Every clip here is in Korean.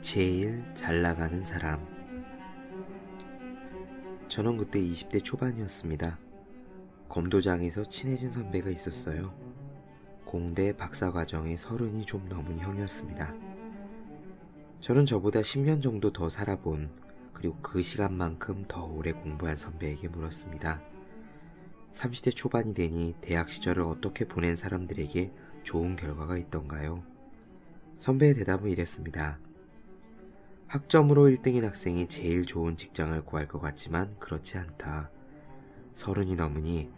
제일 잘 나가는 사람. 저는 그때 20대 초반이었습니다. 검도장에서 친해진 선배가 있었어요. 공대 박사과정의 서른이 좀 넘은 형이었습니다. 저는 저보다 10년 정도 더 살아본 그리고 그 시간만큼 더 오래 공부한 선배에게 물었습니다. 30대 초반이 되니 대학 시절을 어떻게 보낸 사람들에게 좋은 결과가 있던가요? 선배의 대답은 이랬습니다. 학점으로 1등인 학생이 제일 좋은 직장을 구할 것 같지만 그렇지 않다. 서른이 넘으니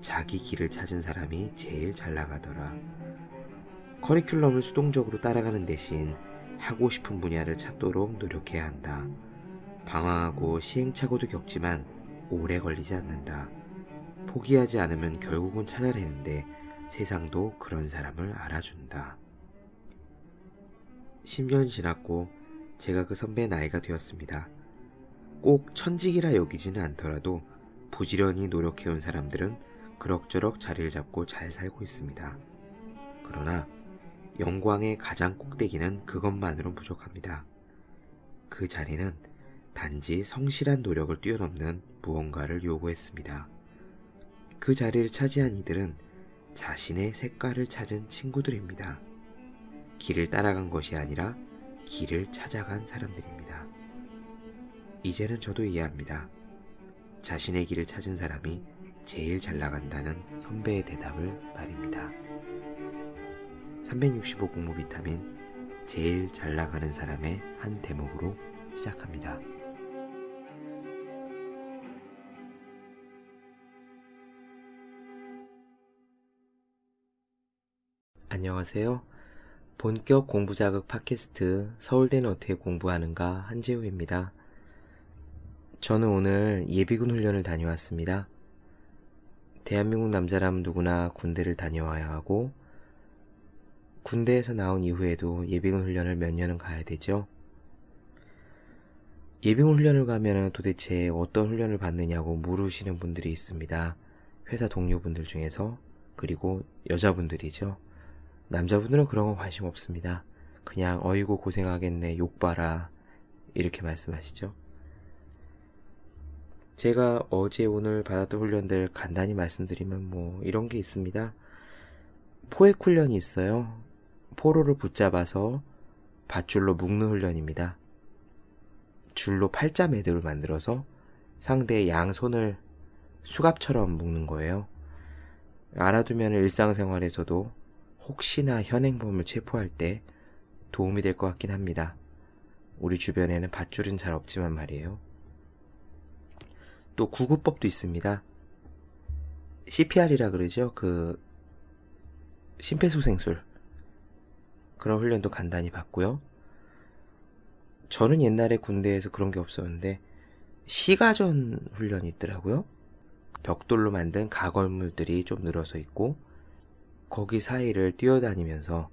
자기 길을 찾은 사람이 제일 잘 나가더라. 커리큘럼을 수동적으로 따라가는 대신 하고 싶은 분야를 찾도록 노력해야 한다. 방황하고 시행착오도 겪지만 오래 걸리지 않는다. 포기하지 않으면 결국은 찾아내는데 세상도 그런 사람을 알아준다. 10년 지났고 제가 그 선배의 나이가 되었습니다. 꼭 천직이라 여기지는 않더라도 부지런히 노력해온 사람들은 그럭저럭 자리를 잡고 잘 살고 있습니다. 그러나 영광의 가장 꼭대기는 그것만으로 부족합니다. 그 자리는 단지 성실한 노력을 뛰어넘는 무언가를 요구했습니다. 그 자리를 차지한 이들은 자신의 색깔을 찾은 친구들입니다. 길을 따라간 것이 아니라 길을 찾아간 사람들입니다. 이제는 저도 이해합니다. 자신의 길을 찾은 사람이 제일 잘 나간다는 선배의 대답을 말입니다. 365 공모 비타민 제일 잘 나가는 사람의 한 대목으로 시작합니다. 안녕하세요. 본격 공부 자극 팟캐스트 서울대는 어떻게 공부하는가 한재우입니다. 저는 오늘 예비군 훈련을 다녀왔습니다. 대한민국 남자라면 누구나 군대를 다녀와야 하고 군대에서 나온 이후에도 예비군 훈련을 몇 년은 가야 되죠. 예비군 훈련을 가면 도대체 어떤 훈련을 받느냐고 물으시는 분들이 있습니다. 회사 동료분들 중에서 그리고 여자분들이죠. 남자분들은 그런 거 관심 없습니다. 그냥 어이구 고생하겠네 욕 봐라 이렇게 말씀하시죠. 제가 어제 오늘 받았던 훈련들 간단히 말씀드리면 뭐 이런 게 있습니다. 포획 훈련이 있어요. 포로를 붙잡아서 밧줄로 묶는 훈련입니다. 줄로 팔자 매듭을 만들어서 상대의 양손을 수갑처럼 묶는 거예요. 알아두면 일상생활에서도 혹시나 현행범을 체포할 때 도움이 될 것 같긴 합니다. 우리 주변에는 밧줄은 잘 없지만 말이에요. 또 구구법도 있습니다. CPR이라 그러죠. 그 심폐소생술 그런 훈련도 간단히 받고요. 저는 옛날에 군대에서 그런 게 없었는데 시가전 훈련이 있더라고요. 벽돌로 만든 가걸물들이 좀 늘어서 있고 거기 사이를 뛰어다니면서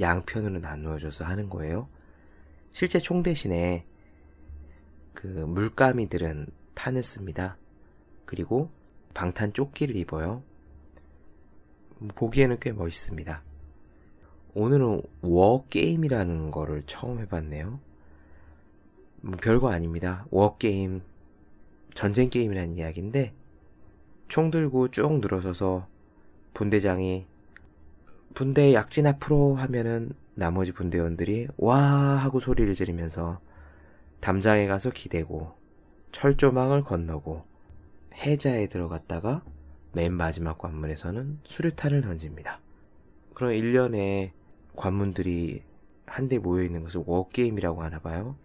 양편으로 나누어져서 하는 거예요. 실제 총 대신에 그 물가미들은 탄을 씁니다. 그리고 방탄 조끼를 입어요. 보기에는 꽤 멋있습니다. 오늘은 워게임이라는 거를 처음 해봤네요. 뭐 별거 아닙니다. 워게임, 전쟁 게임이라는 이야기인데, 총 들고 쭉 늘어서서 분대장이 분대 약진 앞으로 하면은 나머지 분대원들이 와 하고 소리를 지르면서 담장에 가서 기대고 철조망을 건너고 해자에 들어갔다가 맨 마지막 관문에서는 수류탄을 던집니다. 그럼 1년에 관문들이 한데 모여 있는 것을 워게임이라고 하나 봐요.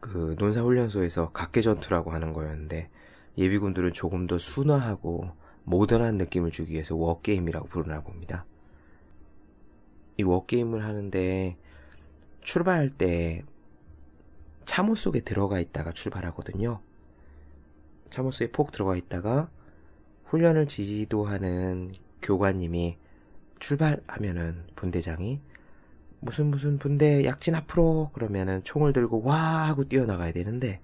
그 논사훈련소에서 각계전투라고 하는 거였는데 예비군들은 조금 더 순화하고 모던한 느낌을 주기 위해서 워게임이라고 부르나 봅니다. 이 워게임을 하는데 출발할 때 참호 속에 들어가 있다가 출발하거든요. 참호 속에 폭 들어가 있다가 훈련을 지지도하는 교관님이 출발하면은 분대장이 무슨 무슨 분대 약진 앞으로 그러면은 총을 들고 와 하고 뛰어나가야 되는데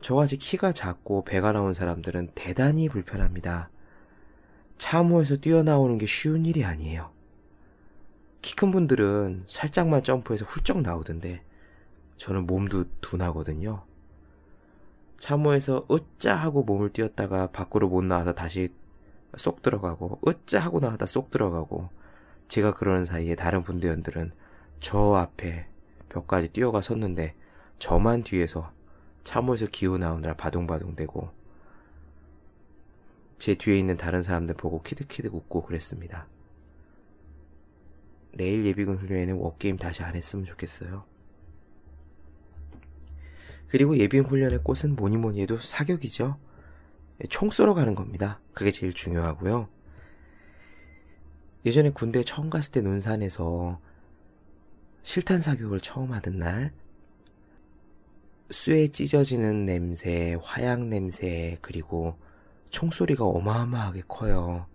저같이 키가 작고 배가 나온 사람들은 대단히 불편합니다. 참호에서 뛰어나오는 게 쉬운 일이 아니에요. 키 큰 분들은 살짝만 점프해서 훌쩍 나오던데 저는 몸도 둔하거든요. 참호에서 으짜 하고 몸을 띄었다가 밖으로 못 나와서 다시 쏙 들어가고 으짜 하고 나왔다 쏙 들어가고 제가 그러는 사이에 다른 분대원들은 저 앞에 벽까지 뛰어가 섰는데 저만 뒤에서 참호에서 기어 나오느라 바둥바둥대고 제 뒤에 있는 다른 사람들 보고 키득키득 웃고 그랬습니다. 내일 예비군 훈련에는 워게임 다시 안 했으면 좋겠어요. 그리고 예비군 훈련의 꽃은 뭐니 뭐니 해도 사격이죠. 총 쏘러 가는 겁니다. 그게 제일 중요하고요. 예전에 군대 처음 갔을 때 논산에서 실탄 사격을 처음 하던 날 쇠에 찢어지는 냄새, 화약 냄새, 그리고 총소리가 어마어마하게 커요.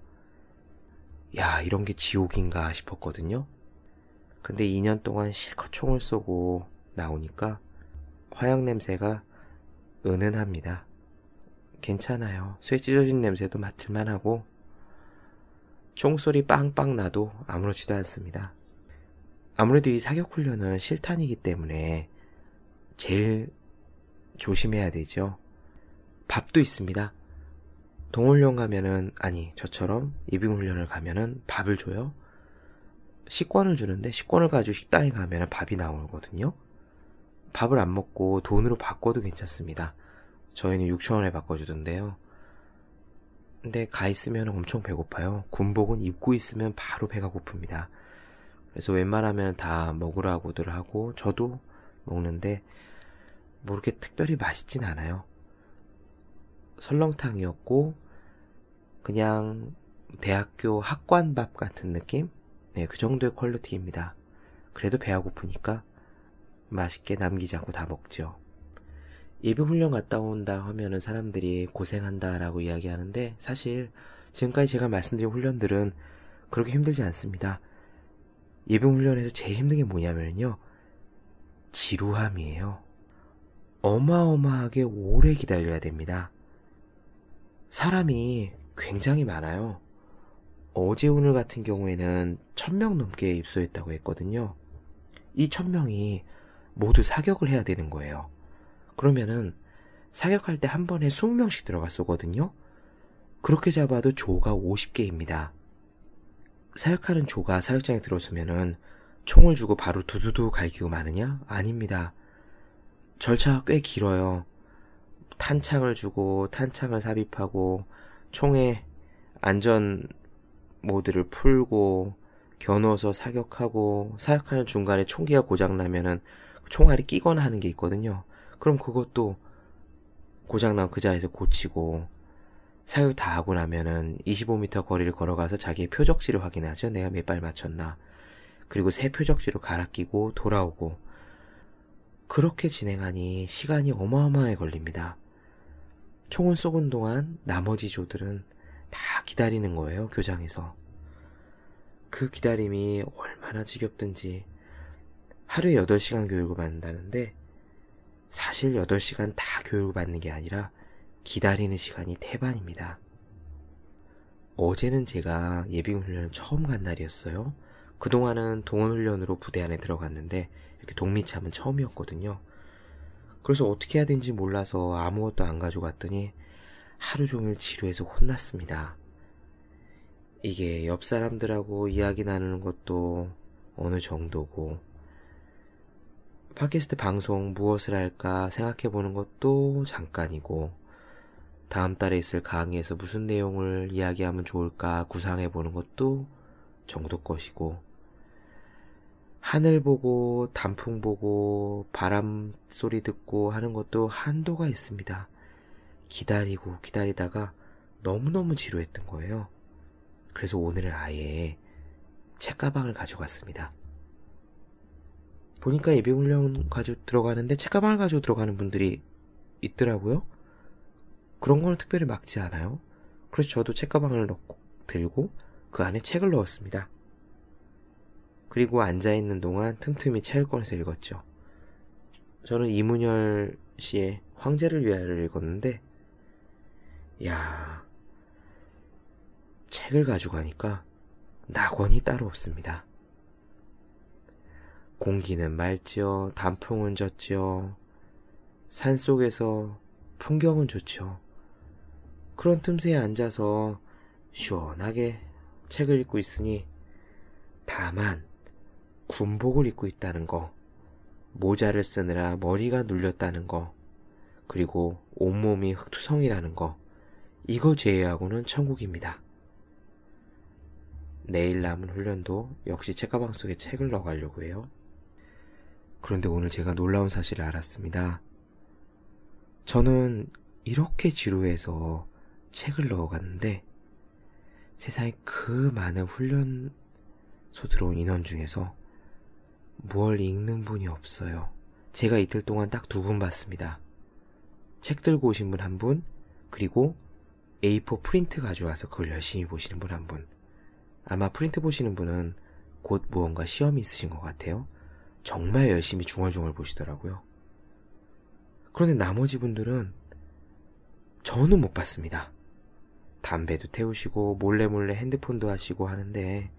야, 이런 게 지옥인가 싶었거든요. 근데 2년 동안 실컷 총을 쏘고 나오니까 화약 냄새가 은은합니다. 괜찮아요. 쇠 찢어진 냄새도 맡을만 하고 총소리 빵빵 나도 아무렇지도 않습니다. 아무래도 이 사격 훈련은 실탄이기 때문에 제일 조심해야 되죠. 밥도 있습니다. 동훈련 가면은, 아니, 저처럼 예비훈련을 가면은 밥을 줘요. 식권을 주는데, 식권을 가지고 식당에 가면은 밥이 나오거든요. 밥을 안 먹고 돈으로 바꿔도 괜찮습니다. 저희는 6천원에 바꿔주던데요. 근데 가 있으면 엄청 배고파요. 군복은 입고 있으면 바로 배가 고픕니다. 그래서 웬만하면 다 먹으라고들 하고 저도 먹는데 뭐 이렇게 특별히 맛있진 않아요. 설렁탕이었고 그냥 대학교 학관밥 같은 느낌? 네, 그 정도의 퀄리티입니다. 그래도 배가 고프니까 맛있게 남기지 않고 다 먹죠. 예비훈련 갔다 온다 하면은 사람들이 고생한다 라고 이야기하는데 사실 지금까지 제가 말씀드린 훈련들은 그렇게 힘들지 않습니다. 예비훈련에서 제일 힘든 게 뭐냐면요. 지루함이에요. 어마어마하게 오래 기다려야 됩니다. 사람이 굉장히 많아요. 어제 오늘 같은 경우에는 천명 넘게 입소했다고 했거든요. 이 천명이 모두 사격을 해야 되는 거예요. 그러면은 사격할 때 한 번에 20명씩 들어가 쏘거든요. 그렇게 잡아도 조가 50개입니다. 사격하는 조가 사격장에 들어서면은 총을 주고 바로 두두두 갈기고 마느냐? 아닙니다. 절차가 꽤 길어요. 탄창을 주고 탄창을 삽입하고 총에 안전 모드를 풀고 겨누어서 사격하고 사격하는 중간에 총기가 고장나면은 총알이 끼거나 하는 게 있거든요. 그럼 그것도 고장난 그 자리에서 고치고 사격 다 하고 나면은 25m 거리를 걸어가서 자기의 표적지를 확인하죠. 내가 몇 발 맞췄나. 그리고 새 표적지로 갈아 끼고 돌아오고 그렇게 진행하니 시간이 어마어마하게 걸립니다. 총을 쏘은 동안 나머지 조들은 다 기다리는 거예요, 교장에서. 그 기다림이 얼마나 지겹든지 하루에 8시간 교육을 받는다는데 사실 8시간 다 교육을 받는 게 아니라 기다리는 시간이 태반입니다. 어제는 제가 예비훈련을 처음 간 날이었어요. 그동안은 동원훈련으로 부대 안에 들어갔는데 이렇게 동미참은 처음이었거든요. 그래서 어떻게 해야 되는지 몰라서 아무것도 안 가져갔더니 하루 종일 지루해서 혼났습니다. 이게 옆 사람들하고 이야기 나누는 것도 어느 정도고, 팟캐스트 방송 무엇을 할까 생각해 보는 것도 잠깐이고, 다음 달에 있을 강의에서 무슨 내용을 이야기하면 좋을까 구상해 보는 것도 정도 것이고, 하늘 보고 단풍 보고 바람 소리 듣고 하는 것도 한도가 있습니다. 기다리고 기다리다가 너무너무 지루했던 거예요. 그래서 오늘은 아예 책가방을 가져갔습니다. 보니까 예비훈련 가지고 들어가는데 책가방을 가지고 들어가는 분들이 있더라고요. 그런 거는 특별히 막지 않아요. 그래서 저도 책가방을 넣고 들고 그 안에 책을 넣었습니다. 그리고 앉아있는 동안 틈틈이 책을 꺼내서 읽었죠. 저는 이문열 씨의 황제를 위하여를 읽었는데, 야 책을 가지고 가니까 낙원이 따로 없습니다. 공기는 맑지요. 단풍은 졌지요. 산 속에서 풍경은 좋죠. 그런 틈새에 앉아서 시원하게 책을 읽고 있으니 다만 군복을 입고 있다는 거, 모자를 쓰느라 머리가 눌렸다는 거, 그리고 온몸이 흙투성이라는 거, 이거 제외하고는 천국입니다. 내일 남은 훈련도 역시 책가방 속에 책을 넣어가려고 해요. 그런데 오늘 제가 놀라운 사실을 알았습니다. 저는 이렇게 지루해서 책을 넣어갔는데 세상에 그 많은 훈련소 들어온 인원 중에서 무얼 읽는 분이 없어요. 제가 이틀 동안 딱 두 분 봤습니다. 책 들고 오신 분 한 분, 그리고 A4 프린트 가져와서 그걸 열심히 보시는 분 한 분. 아마 프린트 보시는 분은 곧 무언가 시험이 있으신 것 같아요. 정말 열심히 중얼중얼 보시더라고요. 그런데 나머지 분들은 저는 못 봤습니다. 담배도 태우시고 몰래 몰래 핸드폰도 하시고 하는데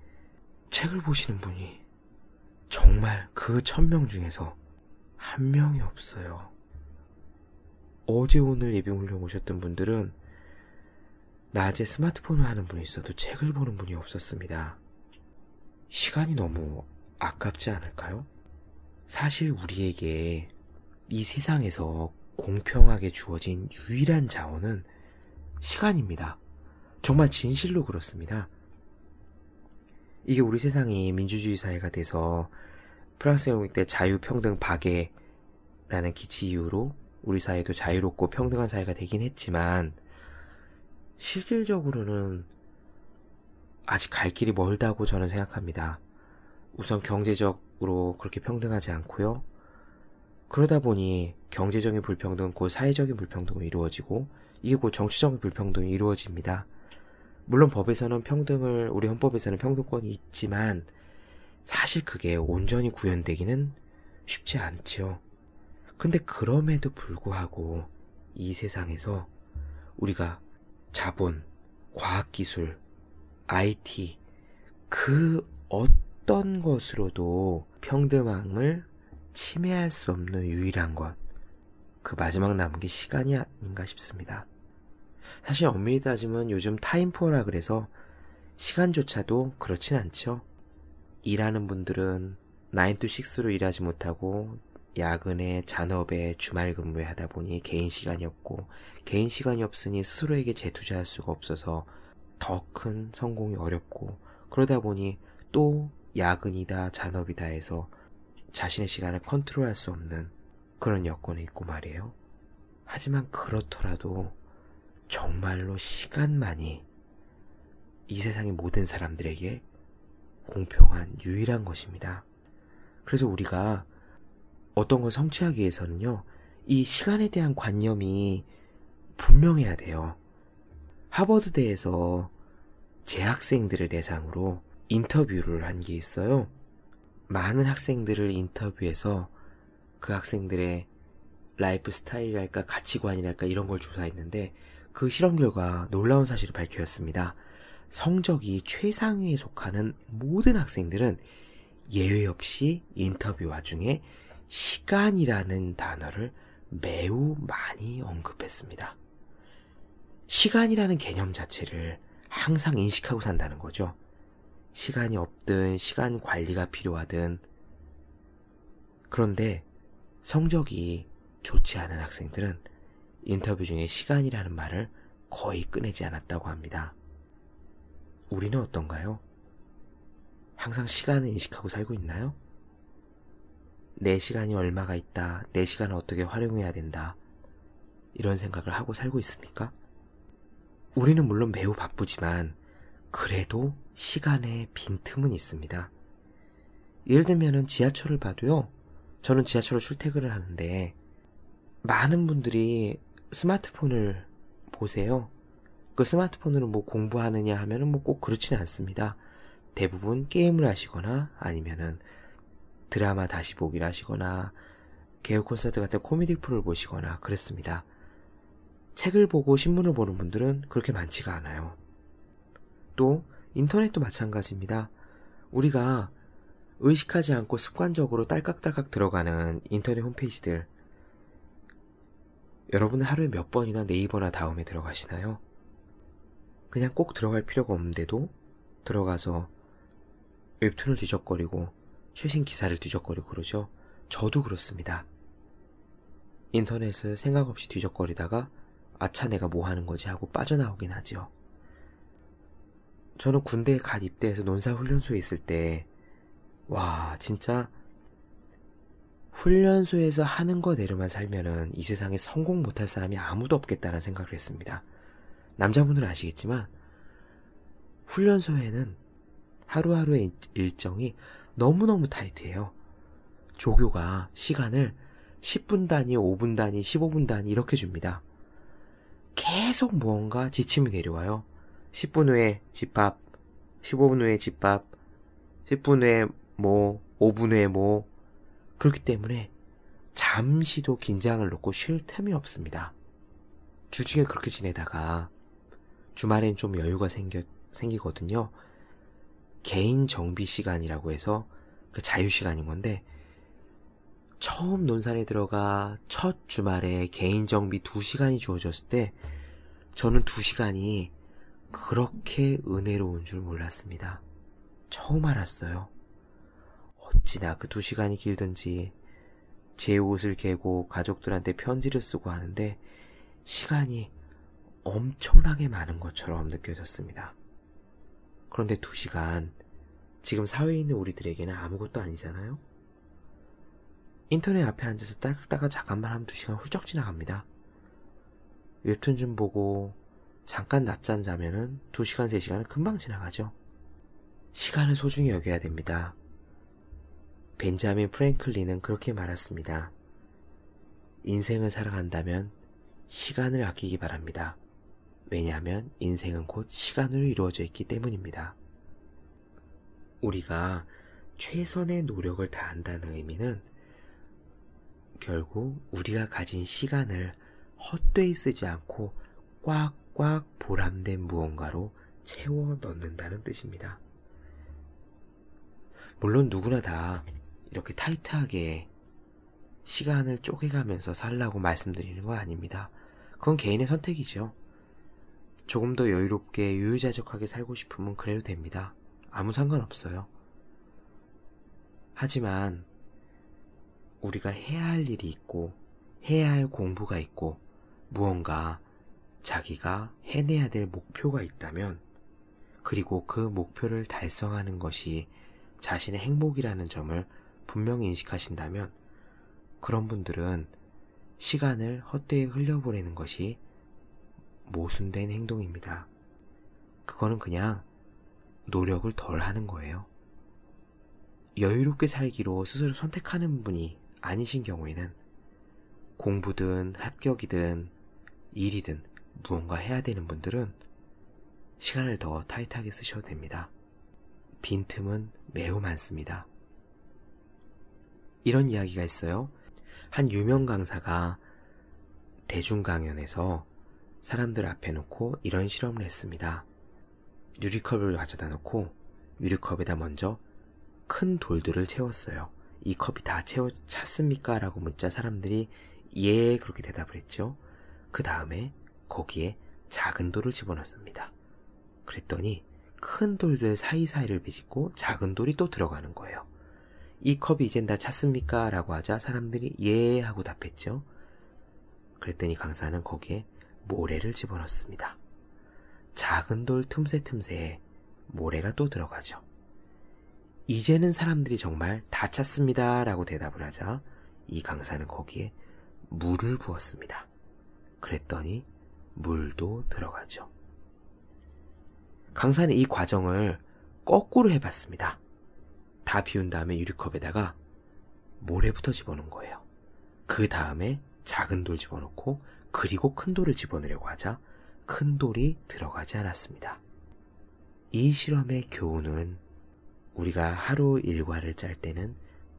책을 보시는 분이 정말 그 천명 중에서 한 명이 없어요. 어제 오늘 예비훈련 오셨던 분들은 낮에 스마트폰을 하는 분이 있어도 책을 보는 분이 없었습니다. 시간이 너무 아깝지 않을까요? 사실 우리에게 이 세상에서 공평하게 주어진 유일한 자원은 시간입니다. 정말 진실로 그렇습니다. 이게 우리 세상이 민주주의 사회가 돼서 프랑스 혁명 때 자유 평등 박애라는 기치 이후로 우리 사회도 자유롭고 평등한 사회가 되긴 했지만 실질적으로는 아직 갈 길이 멀다고 저는 생각합니다. 우선 경제적으로 그렇게 평등하지 않고요. 그러다 보니 경제적인 불평등, 곧 사회적인 불평등이 이루어지고 이게 곧 정치적인 불평등이 이루어집니다. 물론 법에서는 평등을 우리 헌법에서는 평등권이 있지만 사실 그게 온전히 구현되기는 쉽지 않지요. 근데 그럼에도 불구하고 이 세상에서 우리가 자본, 과학기술, IT, 그 어떤 것으로도 평등함을 침해할 수 없는 유일한 것. 그 마지막 남은 게 시간이 아닌가 싶습니다. 사실 엄밀히 따지면 요즘 타임푸어라 그래서 시간조차도 그렇진 않죠. 일하는 분들은 9to6로 일하지 못하고 야근에 잔업에 주말 근무에 하다 보니 개인 시간이 없고 개인 시간이 없으니 스스로에게 재투자할 수가 없어서 더 큰 성공이 어렵고 그러다 보니 또 야근이다 잔업이다 해서 자신의 시간을 컨트롤할 수 없는 그런 여건에 있고 말이에요. 하지만 그렇더라도 정말로 시간만이 이 세상의 모든 사람들에게 공평한 유일한 것입니다. 그래서 우리가 어떤 걸 성취하기 위해서는요, 이 시간에 대한 관념이 분명해야 돼요. 하버드대에서 재학생들을 대상으로 인터뷰를 한 게 있어요. 많은 학생들을 인터뷰해서 그 학생들의 라이프 스타일이랄까 가치관이랄까 이런 걸 조사했는데 그 실험 결과 놀라운 사실을 밝혀졌습니다. 성적이 최상위에 속하는 모든 학생들은 예외 없이 인터뷰 와중에 시간이라는 단어를 매우 많이 언급했습니다. 시간이라는 개념 자체를 항상 인식하고 산다는 거죠. 시간이 없든 시간 관리가 필요하든 그런데 성적이 좋지 않은 학생들은 인터뷰 중에 시간이라는 말을 거의 꺼내지 않았다고 합니다. 우리는 어떤가요? 항상 시간을 인식하고 살고 있나요? 내 시간이 얼마가 있다, 내 시간을 어떻게 활용해야 된다, 이런 생각을 하고 살고 있습니까? 우리는 물론 매우 바쁘지만, 그래도 시간에 빈틈은 있습니다. 예를 들면은 지하철을 봐도요, 저는 지하철로 출퇴근을 하는데, 많은 분들이 스마트폰을 보세요. 그 스마트폰으로 뭐 공부하느냐 하면은 뭐 꼭 그렇지는 않습니다. 대부분 게임을 하시거나 아니면은 드라마 다시 보기를 하시거나 개요 콘서트 같은 코미디 프로를 보시거나 그랬습니다. 책을 보고 신문을 보는 분들은 그렇게 많지가 않아요. 또 인터넷도 마찬가지입니다. 우리가 의식하지 않고 습관적으로 딸깍딸깍 들어가는 인터넷 홈페이지들. 여러분은 하루에 몇 번이나 네이버나 다음에 들어가시나요? 그냥 꼭 들어갈 필요가 없는데도 들어가서 웹툰을 뒤적거리고 최신 기사를 뒤적거리고 그러죠. 저도 그렇습니다. 인터넷을 생각 없이 뒤적거리다가 아차 내가 뭐 하는 거지 하고 빠져나오긴 하죠. 저는 군대에 갓 입대해서 논사 훈련소에 있을 때, 와, 진짜, 훈련소에서 하는 거대로만 살면은 이 세상에 성공 못할 사람이 아무도 없겠다는 생각을 했습니다. 남자분들은 아시겠지만, 훈련소에는 하루하루의 일정이 너무너무 타이트해요. 조교가 시간을 10분 단위, 5분 단위, 15분 단위 이렇게 줍니다. 계속 무언가 지침이 내려와요. 10분 후에 집합, 15분 후에 집합, 10분 후에 뭐, 5분 후에 뭐. 그렇기 때문에 잠시도 긴장을 놓고 쉴 틈이 없습니다. 주중에 그렇게 지내다가 주말엔 좀 여유가 생겨, 생기거든요. 개인 정비 시간이라고 해서 그 자유 시간인 건데 처음 논산에 들어가 첫 주말에 개인 정비 2시간이 주어졌을 때 저는 2시간이 그렇게 은혜로운 줄 몰랐습니다. 처음 알았어요. 어찌나 그 2시간이 길든지 제 옷을 개고 가족들한테 편지를 쓰고 하는데 시간이 엄청나게 많은 것처럼 느껴졌습니다. 그런데 2시간 지금 사회에 있는 우리들에게는 아무것도 아니잖아요? 인터넷 앞에 앉아서 딸깍딸깍 잠깐만 하면 2시간 훌쩍 지나갑니다. 웹툰 좀 보고 잠깐 낮잠 자면은 2시간, 3시간은 금방 지나가죠. 시간을 소중히 여겨야 됩니다. 벤자민 프랭클린은 그렇게 말했습니다. 인생을 살아간다면 시간을 아끼기 바랍니다. 왜냐하면 인생은 곧 시간으로 이루어져 있기 때문입니다. 우리가 최선의 노력을 다한다는 의미는 결국 우리가 가진 시간을 헛되이 쓰지 않고 꽉꽉 보람된 무언가로 채워 넣는다는 뜻입니다. 물론 누구나 다 이렇게 타이트하게 시간을 쪼개가면서 살라고 말씀드리는 건 아닙니다. 그건 개인의 선택이죠. 조금 더 여유롭게 유유자적하게 살고 싶으면 그래도 됩니다. 아무 상관없어요. 하지만 우리가 해야 할 일이 있고 해야 할 공부가 있고 무언가 자기가 해내야 될 목표가 있다면 그리고 그 목표를 달성하는 것이 자신의 행복이라는 점을 분명히 인식하신다면 그런 분들은 시간을 헛되이 흘려보내는 것이 모순된 행동입니다. 그거는 그냥 노력을 덜 하는 거예요. 여유롭게 살기로 스스로 선택하는 분이 아니신 경우에는 공부든 합격이든 일이든 무언가 해야 되는 분들은 시간을 더 타이트하게 쓰셔도 됩니다. 빈틈은 매우 많습니다. 이런 이야기가 있어요. 한 유명 강사가 대중 강연에서 사람들 앞에 놓고 이런 실험을 했습니다. 유리컵을 가져다 놓고 유리컵에다 먼저 큰 돌들을 채웠어요. 이 컵이 다 채워 찼습니까? 라고 묻자 사람들이 예 그렇게 대답을 했죠. 그 다음에 거기에 작은 돌을 집어넣습니다. 그랬더니 큰 돌들 사이사이를 비집고 작은 돌이 또 들어가는 거예요. 이 컵이 이젠 다 찼습니까? 라고 하자 사람들이 예 하고 답했죠. 그랬더니 강사는 거기에 모래를 집어넣습니다. 작은 돌 틈새 틈새에 모래가 또 들어가죠. 이제는 사람들이 정말 다 찼습니다. 라고 대답을 하자 이 강사는 거기에 물을 부었습니다. 그랬더니 물도 들어가죠. 강사는 이 과정을 거꾸로 해봤습니다. 다 비운 다음에 유리컵에다가 모래부터 집어넣은 거예요. 그 다음에 작은 돌 집어넣고 그리고 큰 돌을 집어넣으려고 하자 큰 돌이 들어가지 않았습니다. 이 실험의 교훈은 우리가 하루 일과를 짤 때는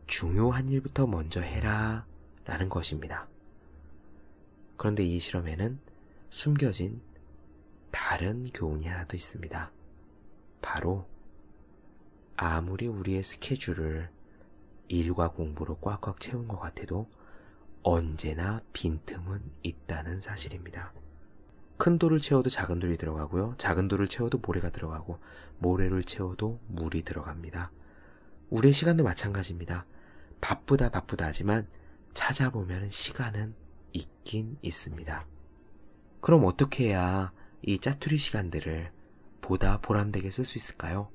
중요한 일부터 먼저 해라 라는 것입니다. 그런데 이 실험에는 숨겨진 다른 교훈이 하나 더 있습니다. 바로 아무리 우리의 스케줄을 일과 공부로 꽉꽉 채운 것 같아도 언제나 빈틈은 있다는 사실입니다. 큰 돌을 채워도 작은 돌이 들어가고요. 작은 돌을 채워도 모래가 들어가고 모래를 채워도 물이 들어갑니다. 우리의 시간도 마찬가지입니다. 바쁘다 바쁘다 하지만 찾아보면 시간은 있긴 있습니다. 그럼 어떻게 해야 이 짜투리 시간들을 보다 보람되게 쓸 수 있을까요?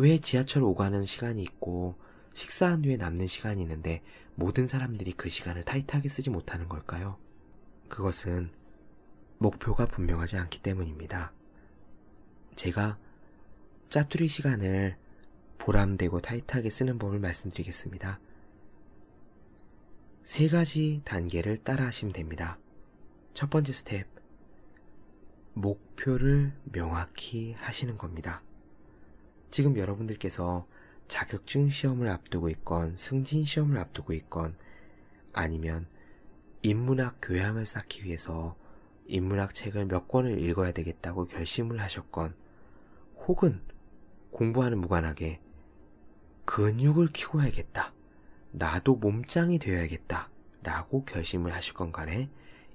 왜 지하철 오가는 시간이 있고 식사한 후에 남는 시간이 있는데 모든 사람들이 그 시간을 타이트하게 쓰지 못하는 걸까요? 그것은 목표가 분명하지 않기 때문입니다. 제가 짜투리 시간을 보람되고 타이트하게 쓰는 법을 말씀드리겠습니다. 세 가지 단계를 따라 하시면 됩니다. 첫 번째 스텝. 목표를 명확히 하시는 겁니다. 지금 여러분들께서 자격증 시험을 앞두고 있건 승진 시험을 앞두고 있건 아니면 인문학 교양을 쌓기 위해서 인문학 책을 몇 권을 읽어야 되겠다고 결심을 하셨건 혹은 공부와는 무관하게 근육을 키워야겠다. 나도 몸짱이 되어야겠다. 라고 결심을 하실 건 간에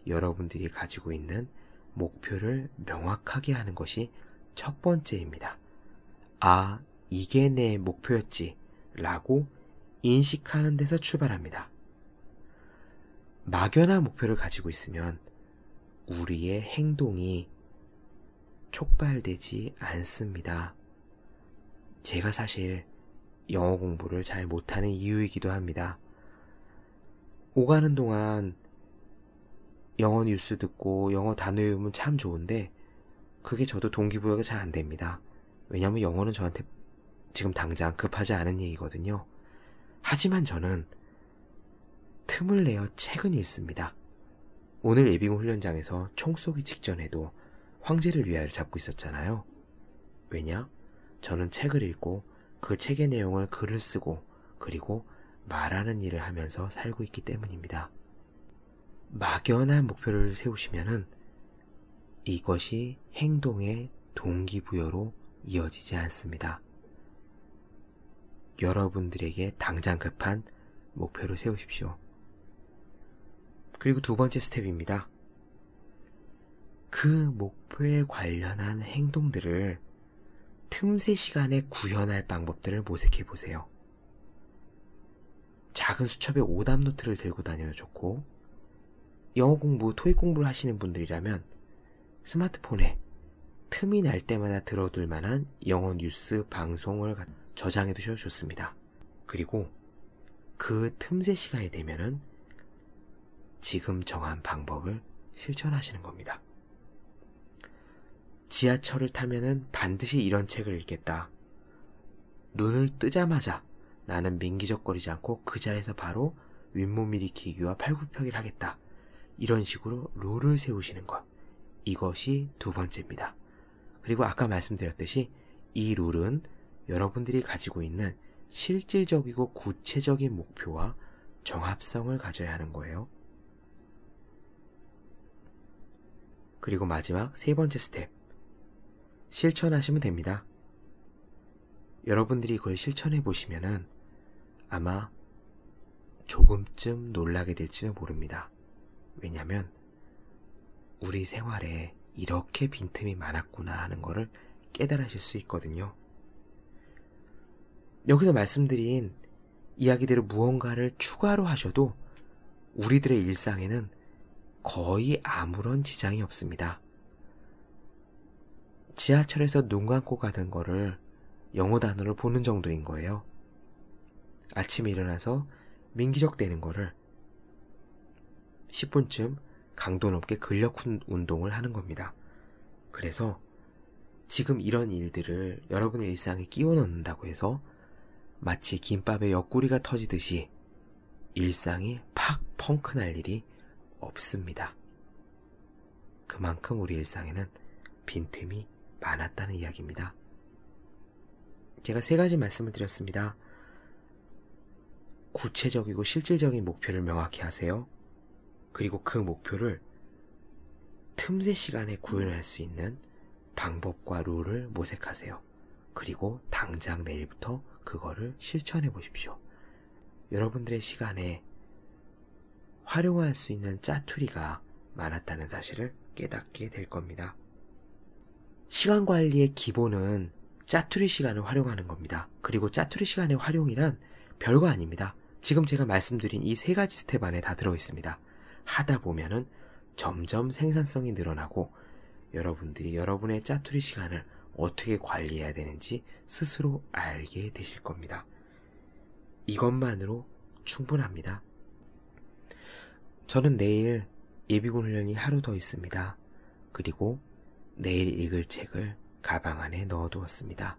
여러분들이 가지고 있는 목표를 명확하게 하는 것이 첫 번째입니다. 아, 이게 내 목표였지. 라고 인식하는 데서 출발합니다. 막연한 목표를 가지고 있으면 우리의 행동이 촉발되지 않습니다. 제가 사실 영어 공부를 잘 못하는 이유이기도 합니다. 오가는 동안 영어 뉴스 듣고 영어 단어 외우면 참 좋은데 그게 저도 동기부여가 잘 안 됩니다. 왜냐하면 영어는 저한테 지금 당장 급하지 않은 얘기거든요. 하지만 저는 틈을 내어 책은 읽습니다. 오늘 예비군 훈련장에서 총 쏘기 직전에도 황제를 위하여 잡고 있었잖아요. 왜냐? 저는 책을 읽고 그 책의 내용을 글을 쓰고 그리고 말하는 일을 하면서 살고 있기 때문입니다. 막연한 목표를 세우시면은 이것이 행동의 동기부여로 이어지지 않습니다. 여러분들에게 당장 급한 목표를 세우십시오. 그리고 두 번째 스텝입니다. 그 목표에 관련한 행동들을 틈새 시간에 구현할 방법들을 모색해 보세요. 작은 수첩에 오답 노트를 들고 다녀도 좋고, 영어 공부, 토익 공부를 하시는 분들이라면 스마트폰에 틈이 날 때마다 들어둘 만한 영어 뉴스 방송을 저장해 두셔도 좋습니다. 그리고 그 틈새 시간이 되면은 지금 정한 방법을 실천하시는 겁니다. 지하철을 타면은 반드시 이런 책을 읽겠다. 눈을 뜨자마자 나는 민기적거리지 않고 그 자리에서 바로 윗몸 일으키기와 팔굽혀기를 하겠다. 이런 식으로 룰을 세우시는 것. 이것이 두 번째입니다. 그리고 아까 말씀드렸듯이 이 룰은 여러분들이 가지고 있는 실질적이고 구체적인 목표와 정합성을 가져야 하는 거예요. 그리고 마지막 세 번째 스텝. 실천하시면 됩니다. 여러분들이 그걸 실천해 보시면은 아마 조금쯤 놀라게 될지도 모릅니다. 왜냐면 우리 생활에 이렇게 빈틈이 많았구나 하는 것을 깨달으실 수 있거든요. 여기서 말씀드린 이야기대로 무언가를 추가로 하셔도 우리들의 일상에는 거의 아무런 지장이 없습니다. 지하철에서 눈 감고 가던 거를 영어 단어를 보는 정도인 거예요. 아침에 일어나서 민기적 되는 거를 10분쯤 강도 높게 근력 운동을 하는 겁니다. 그래서 지금 이런 일들을 여러분의 일상에 끼워 넣는다고 해서 마치 김밥에 옆구리가 터지듯이 일상이 팍 펑크 날 일이 없습니다. 그만큼 우리 일상에는 빈틈이 많았다는 이야기입니다. 제가 세 가지 말씀을 드렸습니다. 구체적이고 실질적인 목표를 명확히 하세요. 그리고 그 목표를 틈새 시간에 구현할 수 있는 방법과 룰을 모색하세요. 그리고 당장 내일부터 그거를 실천해 보십시오. 여러분들의 시간에 활용할 수 있는 짜투리가 많았다는 사실을 깨닫게 될 겁니다. 시간 관리의 기본은 짜투리 시간을 활용하는 겁니다. 그리고 짜투리 시간의 활용이란 별거 아닙니다. 지금 제가 말씀드린 이 세 가지 스텝 안에 다 들어 있습니다. 하다 보면은 점점 생산성이 늘어나고 여러분들이 여러분의 짜투리 시간을 어떻게 관리해야 되는지 스스로 알게 되실 겁니다. 이것만으로 충분합니다. 저는 내일 예비군 훈련이 하루 더 있습니다. 그리고 내일 읽을 책을 가방 안에 넣어두었습니다.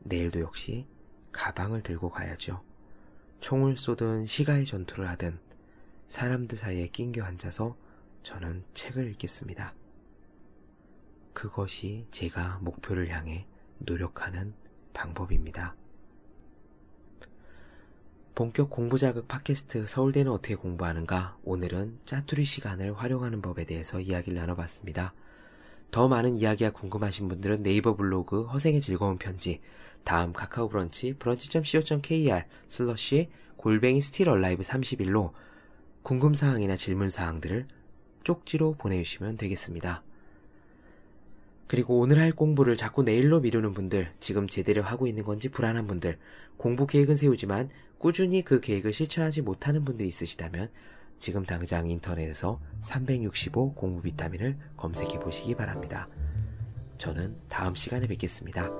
내일도 역시 가방을 들고 가야죠. 총을 쏘든 시가의 전투를 하든 사람들 사이에 낑겨 앉아서 저는 책을 읽겠습니다. 그것이 제가 목표를 향해 노력하는 방법입니다. 본격 공부 자극 팟캐스트 서울대는 어떻게 공부하는가? 오늘은 짜투리 시간을 활용하는 법에 대해서 이야기를 나눠봤습니다. 더 많은 이야기가 궁금하신 분들은 네이버 블로그 허생의 즐거운 편지, 다음 카카오 브런치 brunch.co.kr slash 골뱅이 still alive 31로 궁금사항이나 질문사항들을 쪽지로 보내주시면 되겠습니다. 그리고 오늘 할 공부를 자꾸 내일로 미루는 분들, 지금 제대로 하고 있는 건지 불안한 분들, 공부 계획은 세우지만 꾸준히 그 계획을 실천하지 못하는 분들이 있으시다면 지금 당장 인터넷에서 365 공부 비타민을 검색해 보시기 바랍니다. 저는 다음 시간에 뵙겠습니다.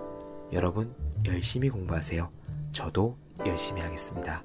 여러분 열심히 공부하세요. 저도 열심히 하겠습니다.